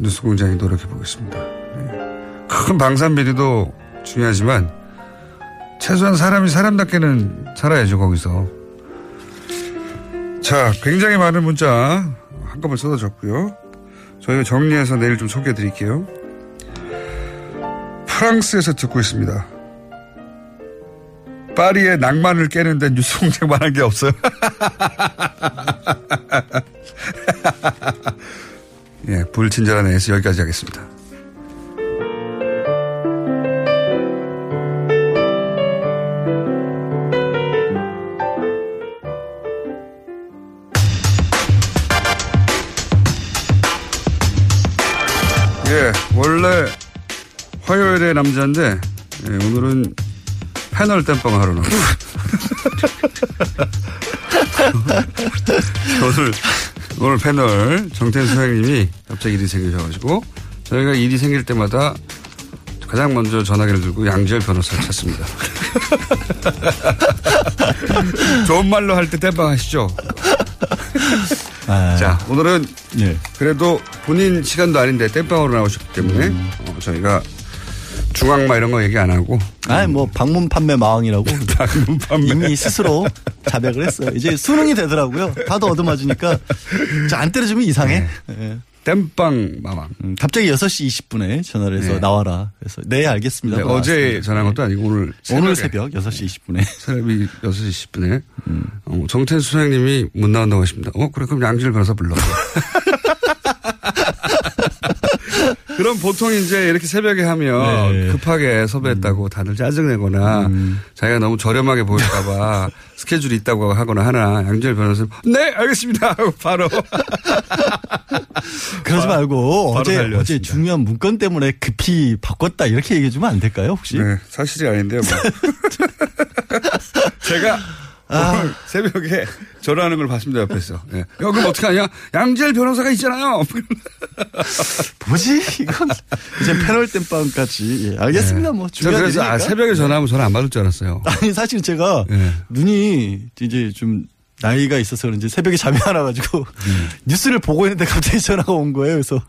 뉴스 공장이 노력해 보겠습니다. 예. 큰 방산 비리도 중요하지만, 최소한 사람이 사람답게는 살아야죠, 거기서. 자, 굉장히 많은 문자 한꺼번에 쏟아졌고요. 저희가 정리해서 내일 좀 소개해 드릴게요. 프랑스에서 듣고 있습니다. 파리의 낭만을 깨는 데 뉴스 공장만 한 게 없어요. 예, 불친절한 애에서 여기까지 하겠습니다. 예, 원래 화요일에 남자인데 예, 오늘은 패널 땜빵 하러 나왔어요. 오늘, 오늘 패널 정태현 소장님이 갑자기 일이 생기셔가지고 저희가 일이 생길 때마다 가장 먼저 전화기를 들고 양지열 변호사를 찾습니다. 좋은 말로 할 때 땜빵 하시죠. 자, 오늘은 그래도 본인 시간도 아닌데 땜빵으로 나오셨기 때문에 어, 저희가 중앙마 이런 거 얘기 안 하고. 아니, 뭐, 방문 판매 마왕이라고. 방문 판매. 이미 스스로 자백을 했어요. 이제 수능이 되더라고요. 다도 얻어맞으니까. 안 때려주면 이상해. 네. 네. 땜빵 마왕. 음, 갑자기 6시 20분에 전화를 해서 네. 나와라. 그래서 네, 알겠습니다. 네, 어제 전화한 것도 아니고 오늘 오늘. 새벽 6시 20분에. 새벽 6시 20분에. 어, 정태현 수장님이 못 나온다고 하십니다. 어, 그래, 그럼 양질 변호사 불러. 그럼 보통 이제 이렇게 새벽에 하면 네. 급하게 섭외했다고 다들 짜증내거나 음. 자기가 너무 저렴하게 보일까봐 스케줄이 있다고 하거나 하나 양재열 변호사는 네 알겠습니다 하고 바로 그러지 말고 어제 달려왔습니다. 어제 중요한 문건 때문에 급히 바꿨다 이렇게 얘기해 주면 안 될까요 혹시? 네, 사실이 아닌데요. 뭐. 제가 오늘 새벽에 전화하는 걸 봤습니다 옆에서. 예. 야 그럼 어떻게 하냐? 양재열 변호사가 있잖아요. 뭐지 이건 이제 패널 땜빵까지 예, 알겠습니다 뭐저 중요한 그래서 아. 새벽에 전화하면 전화 안 받을 줄 알았어요. 아니 사실 제가 예. 눈이 이제 좀 나이가 있어서 그런지 새벽에 잠이 안 와가지고 음. 뉴스를 보고 있는데 갑자기 전화가 온 거예요. 그래서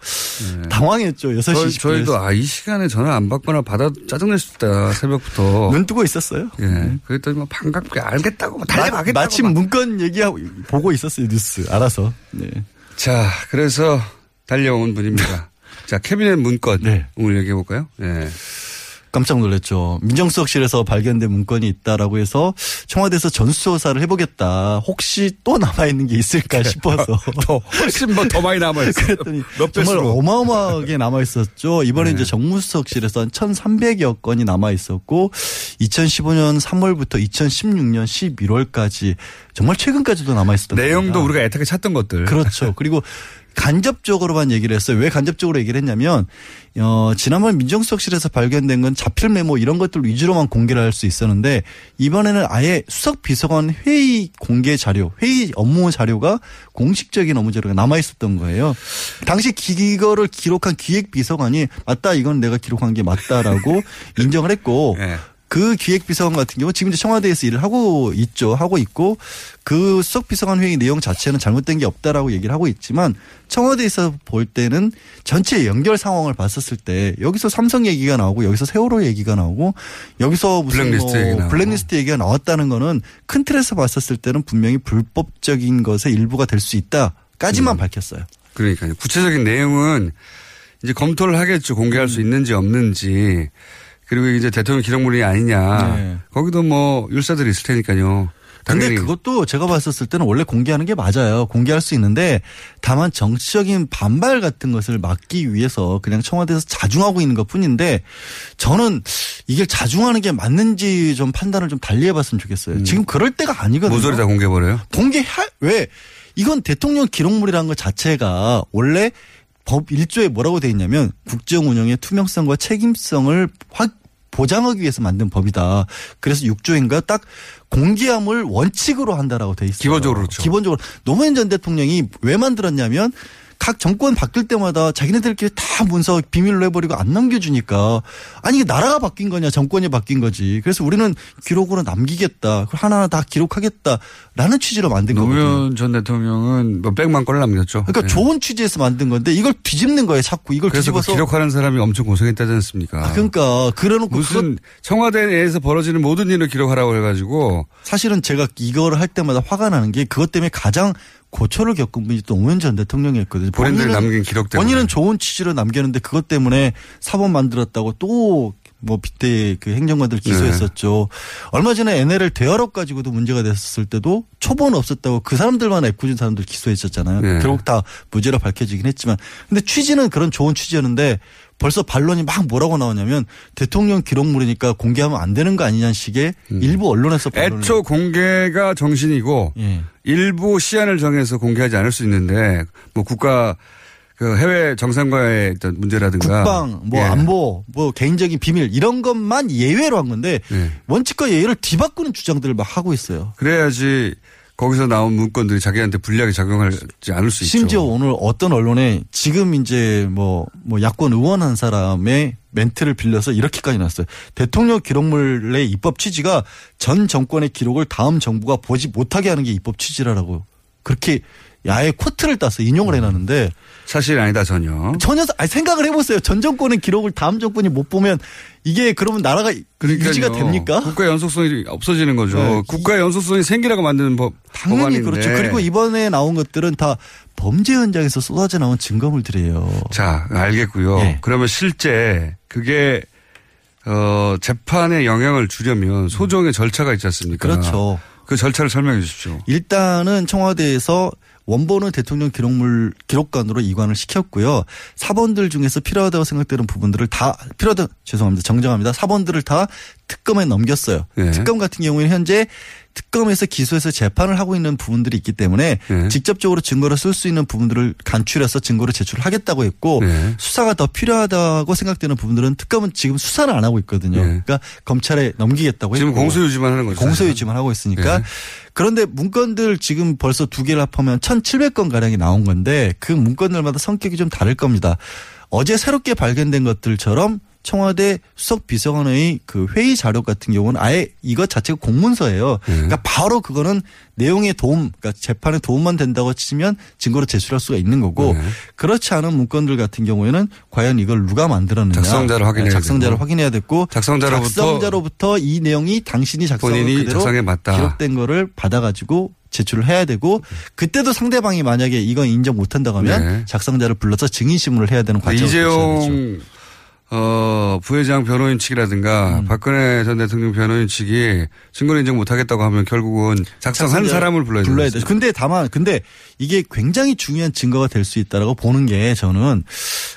당황했죠. 6시 네. 저희, 20분에. 저희도 아 이 시간에 전화 안 받거나 받아 짜증낼 수 있다 새벽부터. 눈 뜨고 있었어요. 예. 그랬더니 뭐 반갑게 알겠다고 뭐 달려가겠다고. 마, 마침 막. 문건 얘기하고 보고 있었어요 뉴스 알아서. 네. 자 그래서 달려온 분입니다. 자 캐비넷 문건 네. 오늘 얘기해 볼까요? 예. 깜짝 놀랐죠. 민정수석실에서 발견된 문건이 있다라고 해서 청와대에서 전수조사를 해보겠다. 혹시 또 남아있는 게 있을까 싶어서. 더 훨씬 뭐 더 많이 남아 있어요. 그랬더니 몇 정말. 어마어마하게 남아 있었죠. 이번에 네. 이제 정무수석실에서 한 1,300여 건이 남아 있었고 2015년 3월부터 2016년 11월까지 정말 최근까지도 남아 있었던 내용도 겁니다. 우리가 애타게 찾던 것들. 그렇죠. 그리고 간접적으로만 얘기를 했어요. 왜 간접적으로 얘기를 했냐면 어 지난번 민정수석실에서 발견된 건 자필 메모 이런 것들 위주로만 공개를 할 수 있었는데 이번에는 아예 수석 비서관 회의 공개 자료, 회의 업무 자료가 공식적인 업무 자료가 남아 있었던 거예요. 당시 기- 이거를 기록한 기획 비서관이 맞다 이건 내가 기록한 게 맞다라고 인정을 했고 예. 그 기획비서관 같은 경우 지금 이제 청와대에서 일을 하고 있죠. 하고 있고 그 수석비서관 회의 내용 자체는 잘못된 게 없다라고 얘기를 하고 있지만 청와대에서 볼 때는 전체 연결 상황을 봤었을 때 여기서 삼성 얘기가 나오고 여기서 세월호 얘기가 나오고 여기서 무슨 블랙리스트 뭐 얘기. 블랙리스트 얘기가 나왔다는 거는 큰 틀에서 봤었을 때는 분명히 불법적인 것의 일부가 될수 음. 있다까지만 밝혔어요. 그러니까요. 구체적인 내용은 이제 검토를 하겠죠. 공개할 수 있는지 없는지. 그리고 이제 대통령 기록물이 아니냐. 네. 거기도 뭐 율사들이 있을 테니까요. 근데 당연히 그것도 제가 봤었을 때는 원래 공개하는 게 맞아요. 공개할 수 있는데 다만 정치적인 반발 같은 것을 막기 위해서 그냥 청와대에서 자중하고 있는 것 뿐인데 저는 이게 자중하는 게 맞는지 좀 판단을 좀 달리 해봤으면 좋겠어요. 지금 그럴 때가 아니거든요. 모조리 다 공개해버려요. 공개할 왜 이건 대통령 기록물이라는 것 자체가 원래 법 1조에 뭐라고 돼 있냐면 국정 운영의 투명성과 책임성을 확 보장하기 위해서 만든 법이다. 그래서 6조인가 딱 공개함을 원칙으로 한다라고 돼 있어요. 기본적으로 그렇죠. 기본적으로 노무현 전 대통령이 왜 만들었냐면 각 정권 바뀔 때마다 자기네들끼리 다 문서 비밀로 해버리고 안 넘겨주니까 아니 이게 나라가 바뀐 거냐 정권이 바뀐 거지. 그래서 우리는 기록으로 남기겠다. 그걸 하나하나 다 기록하겠다라는 취지로 만든 거거든요. 노무현 전 대통령은 뭐 백만 건을 남겼죠. 그러니까 네. 좋은 취지에서 만든 건데 이걸 뒤집는 거예요. 자꾸 이걸 그래서 그 뒤집어서 기록하는 사람이 엄청 고생했다지 않습니까? 아, 그러니까 그래놓고 무슨 청와대 내에서 벌어지는 모든 일을 기록하라고 해가지고 사실은 제가 이거를 할 때마다 화가 나는 게 그것 때문에 가장 고초를 겪은 분이 또 노무현 전 대통령이었거든요. 본인은- 남긴 기록 때문에. 본인은 좋은 취지로 남겼는데 그것 때문에 사법 만들었다고 또 뭐 빗대 그 행정관들 기소했었죠. 네. 얼마 전에 NLL 대화록 가지고도 문제가 됐었을 때도 초본 없었다고 그 사람들만 애꿎은 사람들 기소했었잖아요. 네. 결국 다 무죄로 밝혀지긴 했지만 근데 취지는 그런 좋은 취지였는데 벌써 반론이 막 뭐라고 나오냐면 대통령 기록물이니까 공개하면 안 되는 거 아니냐는 식의 일부 언론에서 반론을 음. 애초 공개가 정신이고 예. 일부 시한을 정해서 공개하지 않을 수 있는데 뭐 국가 그 해외 정상과의 어떤 문제라든가 국방, 뭐 예. 안보, 뭐 개인적인 비밀 이런 것만 예외로 한 건데 예. 원칙과 예외를 뒤바꾸는 주장들을 막 하고 있어요. 그래야지 거기서 나온 문건들이 자기한테 불리하게 작용하지 않을 수 있죠. 심지어 오늘 어떤 언론에 지금 이제 뭐, 뭐 야권 의원 한 사람의 멘트를 빌려서 이렇게까지 났어요. 대통령 기록물의 입법 취지가 전 정권의 기록을 다음 정부가 보지 못하게 하는 게 입법 취지라고 그렇게 야의 코트를 따서 인용을 해놨는데 사실 아니다 전혀. 전혀 아니, 생각을 해보세요. 전 정권의 기록을 다음 정권이 못 보면 이게 그러면 나라가 그러니까요. 유지가 됩니까? 국가 연속성이 없어지는 거죠. 네. 국가 연속성이 생기라고 만드는 법 당연히 법안인데. 그렇죠. 그리고 이번에 나온 것들은 다 범죄 현장에서 쏟아져 나온 증거물들이에요. 자, 알겠고요. 예. 그러면 실제 그게 어 재판에 영향을 주려면 소정의 절차가 있지 않습니까? 그렇죠. 그 절차를 설명해 주십시오. 일단은 청와대에서 원본은 대통령 기록물 기록관으로 이관을 시켰고요. 사본들 중에서 필요하다고 생각되는 부분들을 다 필요하다 죄송합니다. 정정합니다. 사본들을 다 특검에 넘겼어요. 네. 특검 같은 경우에는 현재 특검에서 기소해서 재판을 하고 있는 부분들이 있기 때문에 네. 직접적으로 증거로 쓸수 있는 부분들을 간추려서 증거로 제출하겠다고 했고 네. 수사가 더 필요하다고 생각되는 부분들은 특검은 지금 수사를 안 하고 있거든요. 네. 그러니까 검찰에 넘기겠다고 지금 했고 공소유지만 하는 거죠. 공소유지만 하고 있으니까 네. 그런데 문건들 지금 벌써 두 개를 합하면 1,700건 가량이 나온 건데 그 문건들마다 성격이 좀 다를 겁니다. 어제 새롭게 발견된 것들처럼 청와대 수석 비서관의 그 회의 자료 같은 경우는 아예 이것 자체가 공문서예요. 네. 그러니까 바로 그거는 내용에 도움, 그러니까 재판에 도움만 된다고 치면 증거로 제출할 수가 있는 거고 네. 그렇지 않은 문건들 같은 경우에는 과연 이걸 누가 만들었느냐, 작성자를 확인해야 작성자를 되고. 확인해야 됐고 작성자로부터 작성자로부터 이 내용이 당신이 작성한 그대로. 기록된 거를 받아가지고 제출을 해야 되고 그때도 상대방이 만약에 이건 인정 못한다고 하면 네. 작성자를 불러서 증인신문을 해야 되는 되죠. 이재용 어, 부회장 변호인 측이라든가 음. 박근혜 전 대통령 변호인 측이 증거를 인정 못하겠다고 하면 결국은 작성한 사람을 불러야 불러야 되죠. 되죠. 근데 다만 근데 이게 굉장히 중요한 증거가 될 수 있다라고 보는 게 저는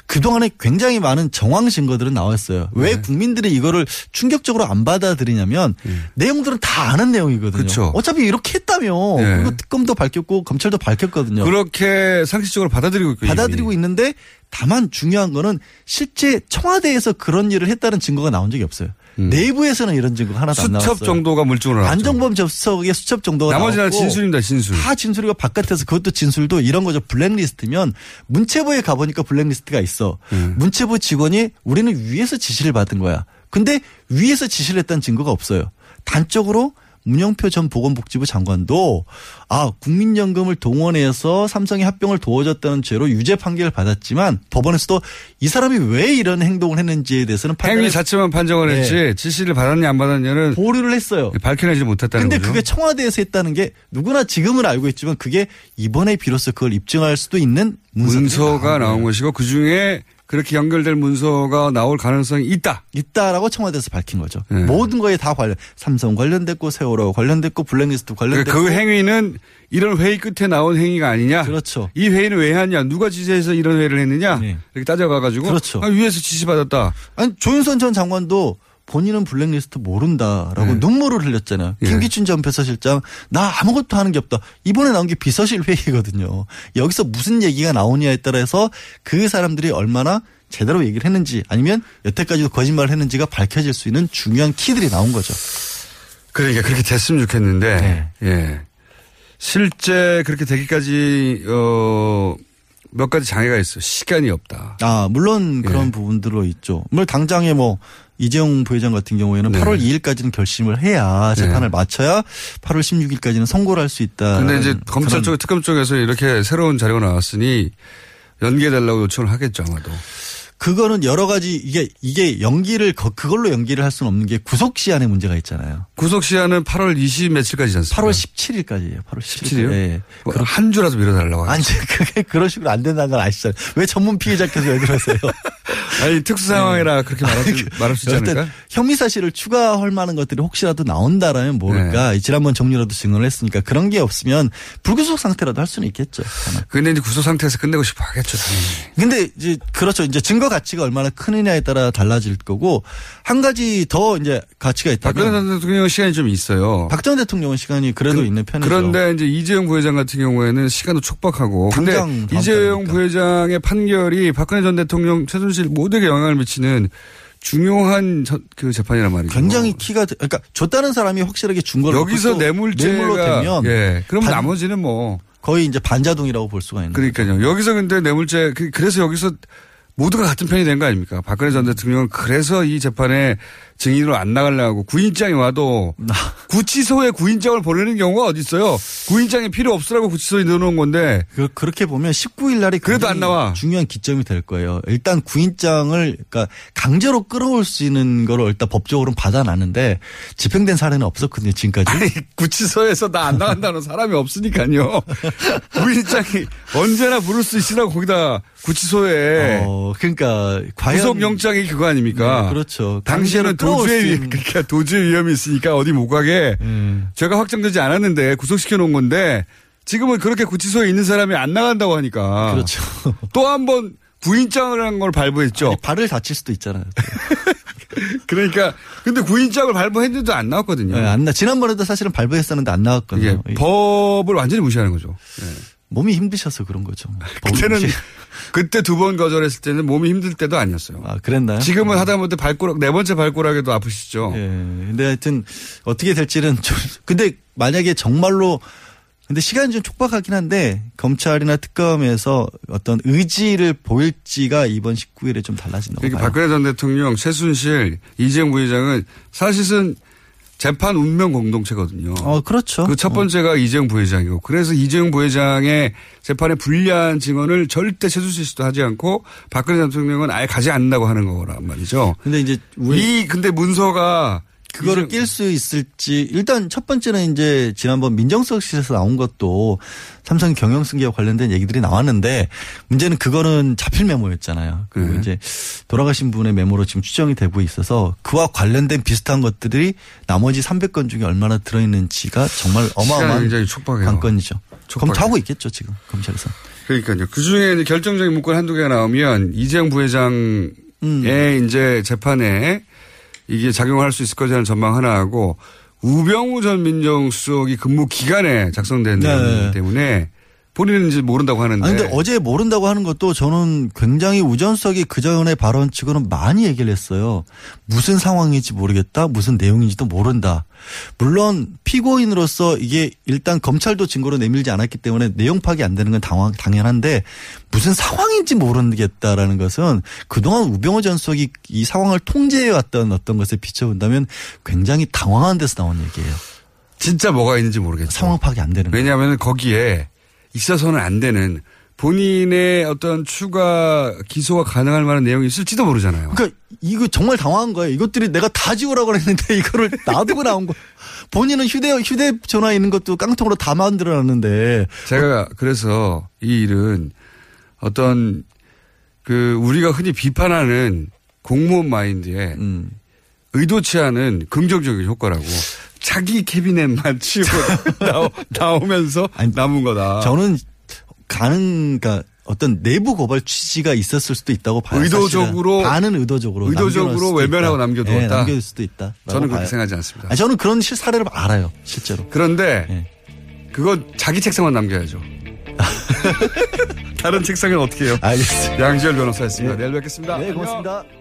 그동안에 굉장히 많은 정황 증거들은 나왔어요. 왜 네. 국민들이 이거를 충격적으로 안 받아들이냐면 내용들은 다 아는 내용이거든요. 네. 그렇죠. 어차피 이렇게 했다며. 네. 그리고 특검도 밝혔고 검찰도 밝혔거든요. 그렇게 상식적으로 받아들이고 있고 받아들이고 있는데 다만 중요한 거는 실제 청와대에서 그런 일을 했다는 증거가 나온 적이 없어요. 내부에서는 이런 증거가 하나도 안 나왔어요. 음. 수첩 정도가 물증으로 나왔죠. 안정범 접석의 수첩 정도가 나머지는 진술입니다, 진술. 다 진술이고 바깥에서 그것도 진술도 이런 거죠. 블랙리스트면 문체부에 가보니까 블랙리스트가 있어. 음. 문체부 직원이 우리는 위에서 지시를 받은 거야. 근데 위에서 지시를 했다는 증거가 없어요. 단적으로 문영표 전 보건복지부 장관도 아 국민연금을 동원해서 삼성의 합병을 도와줬다는 죄로 유죄 판결을 받았지만 법원에서도 이 사람이 왜 이런 행동을 했는지에 대해서는 행위 자체만 판정을 네. 했지 지시를 받았냐 안 받았냐는 보류를 했어요. 밝혀내지 못했다는 근데 거죠. 그게 청와대에서 했다는 게 누구나 지금은 알고 있지만 그게 이번에 비로소 그걸 입증할 수도 있는 문서가 나온. 것이고 그 중에 그렇게 연결될 문서가 나올 가능성이 있다. 있다라고 청와대에서 밝힌 거죠. 네. 모든 거에 다 관련 삼성 관련됐고 세월호 관련됐고 블랙리스트 관련됐고 그 행위는 이런 회의 끝에 나온 행위가 아니냐. 그렇죠. 이 회의는 왜 하냐. 누가 지시해서 이런 회의를 했느냐. 이렇게 따져가가지고 그렇죠. 아, 위에서 지시받았다. 아니 조윤선 전 장관도 본인은 블랙리스트 모른다라고 네. 눈물을 흘렸잖아요. 예. 김기춘 전 비서실장 나 아무것도 하는 게 없다. 이번에 나온 게 비서실 회의거든요. 여기서 무슨 얘기가 나오냐에 따라서 그 사람들이 얼마나 제대로 얘기를 했는지 아니면 여태까지도 거짓말을 했는지가 밝혀질 수 있는 중요한 키들이 나온 거죠. 그러니까 그렇게 됐으면 좋겠는데, 네. 예. 실제 그렇게 되기까지, 어, 몇 가지 장애가 있어. 시간이 없다. 아, 물론 예. 그런 부분들로 있죠. 물론 당장에 뭐 이재용 부회장 같은 경우에는 네. 8월 2일까지는 결심을 해야 재판을 마쳐야 8월 16일까지는 선고를 할 수 있다. 근데 이제 검찰 쪽, 특검 쪽에서 이렇게 새로운 자료가 나왔으니 연기해달라고 요청을 하겠죠, 아마도. 그거는 여러 가지 이게 이게 연기를 거- 그걸로 연기를 할 수는 없는 게 구속 시한의 문제가 있잖아요. 구속 시한은 8월 20 며칠까지지 않습니까? 8월 17일까지예요. 8월 17일. 17일이요? 예. 뭐 한 주라도 미뤄달라고 하죠. 아니 그게 그런 식으로 안 된다는 걸 아시잖아요. 왜 전문 피해자께서 왜 그러세요? 아니, 특수 상황이라 그렇게 말할 수, 말할 수 있지 않을까? 혐의 사실을 추가할 만한 것들이 혹시라도 나온다라면 모를까. 네. 지난번 정리라도 증언을 했으니까 그런 게 없으면 불구속 상태라도 할 수는 있겠죠. 근데 이제 구속 상태에서 끝내고 싶어 하겠죠, 당연히. 근데 이제 그렇죠. 이제 증거 가치가 얼마나 크느냐에 따라 달라질 거고 한 가지 더 이제 가치가 박근혜 있다면 전 대통령 시간이 좀 있어요. 박전 대통령은 시간이 그래도 있는 편이죠. 그런데 이제 이재용 부회장 같은 경우에는 시간도 촉박하고. 근데 이재용 부회장의 판결이 박근혜 전 대통령 최순실 모두에게 영향을 미치는 중요한 저- 그 재판이란 말이죠. 굉장히 키가 되- 그러니까 줬다는 사람이 확실하게 준걸 여기서 뇌물죄가 뇌물로 되면 예. 그럼 반- 나머지는 뭐 거의 이제 반자동이라고 볼 수가 있는 그러니까요. 여기서 근데 뇌물죄 그- 그래서 여기서 모두가 같은 편이 된 거 아닙니까? 박근혜 전 대통령은 그래서 이 재판에 증인으로 안 나가려고 구인장이 와도 구치소에 구인장을 보내는 경우가 어디 있어요? 구인장이 필요 없으라고 구치소에 넣어놓은 건데 그, 그렇게 보면 19일 날이 그래도 안 나와. 중요한 기점이 될 거예요. 일단 구인장을 그러니까 강제로 끌어올 수 있는 거를 일단 법적으로는 받아놨는데 집행된 사례는 없었거든요. 지금까지. 아니 구치소에서 나 안 나간다는 사람이 없으니까요. 구인장이 언제나 부를 수 있으라고 거기다 구치소에 어, 그러니까 과연 구속 영장이 그거 아닙니까? 네, 그렇죠. 당시에는 끌어올 도주의 수 그러니까 도주의 위험이 있으니까 어디 못 가게 음. 죄가 확정되지 않았는데 구속시켜 놓은 건데 지금은 그렇게 구치소에 있는 사람이 안 나간다고 하니까. 그렇죠. 또 한 번 구인장을 한 걸 발부했죠. 발을 다칠 수도 있잖아요. 그러니까 근데 구인장을 발부했는데도 안 나왔거든요. 네, 안 나. 지난번에도 사실은 발부했었는데 안 나왔거든요. 이게 법을 완전히 무시하는 거죠. 예. 몸이 힘드셔서 그런 거죠. 그때는 그때 두 번 거절했을 때는 몸이 힘들 때도 아니었어요. 아, 그랬나요? 지금은 하다못해 발가락 네 번째 발가락에도 아프시죠. 예. 근데 하여튼 어떻게 될지는 좀 근데 만약에 정말로 근데 시간이 좀 촉박하긴 한데 검찰이나 특검에서 어떤 의지를 보일지가 이번 19일에 좀 달라진다고 그러니까 봐요. 박근혜 전 대통령, 최순실, 이재용 부회장은 사실은 재판 운명 공동체거든요. 어, 그렇죠. 그 첫 번째가 이재용 부회장이고 그래서 이재용 부회장의 재판에 불리한 증언을 절대 최순실 씨도 하지 않고 박근혜 대통령은 아예 가지 않는다고 하는 거란 말이죠. 근데 이제 우리 이 근데 문서가 그거를 낄 수 있을지 일단 첫 번째는 이제 지난번 민정수석실에서 나온 것도 삼성 경영 승계와 관련된 얘기들이 나왔는데 문제는 그거는 자필 메모였잖아요. 그리고 네. 이제 돌아가신 분의 메모로 지금 추정이 되고 있어서 그와 관련된 비슷한 것들이 나머지 300건 중에 얼마나 들어있는지가 정말 어마어마한. 관건이죠. 촉박해요. 검토하고 있겠죠 지금 검찰에서. 그러니까요. 그 중에 결정적인 문건 한두 개가 나오면 이재용 부회장의 음. 이제 재판에 이게 작용할 수 있을 것이라는 전망 하나 하고 우병우 전 민정수석이 근무 기간에 작성된 네. 내용이기 때문에 본인은 이제 모른다고 하는데. 아니, 근데 어제 모른다고 하는 것도 저는 굉장히 우전석이 그 전에 발언 치고는 많이 얘기를 했어요. 무슨 상황인지 모르겠다. 무슨 내용인지도 모른다. 물론 피고인으로서 이게 일단 검찰도 증거로 내밀지 않았기 때문에 내용 파악이 안 되는 건 당황, 당연한데 무슨 상황인지 모르겠다라는 것은 그동안 우병호 전 수석이 이 상황을 통제해왔던 어떤 것에 비춰본다면 굉장히 당황한 데서 나온 얘기예요. 진짜 뭐가 있는지 모르겠죠. 상황 파악이 안 되는 왜냐하면 거기에 있어서는 안 되는 본인의 어떤 추가 기소가 가능할 만한 내용이 있을지도 모르잖아요. 그러니까 이거 정말 당황한 거예요. 이것들이 내가 다 지우라고 했는데 이거를 놔두고 나온 거. 본인은 휴대 휴대전화 있는 것도 깡통으로 다 만들어놨는데. 제가 그래서 이 일은 어떤 그 우리가 흔히 비판하는 공무원 마인드에 음. 의도치 않은 긍정적인 효과라고 자기 캐비넷만 치우고 나오, 나오면서 남은 거다. 저는 가능 그러니까 어떤 내부 고발 취지가 있었을 수도 있다고 봐요. 의도적으로. 반은 의도적으로 의도적으로 외면하고. 남겨두었다. 네, 남겨둘 수도 있다. 저는 그렇게 생각하지 않습니다. 아니, 저는 그런 실 사례를 알아요, 실제로. 그런데 그거 자기 책상만 남겨야죠. 다른 책상은 어떻게 해요? 알겠습니다. 양지열 변호사였습니다. 내일 뵙겠습니다. 네, 안녕. 고맙습니다.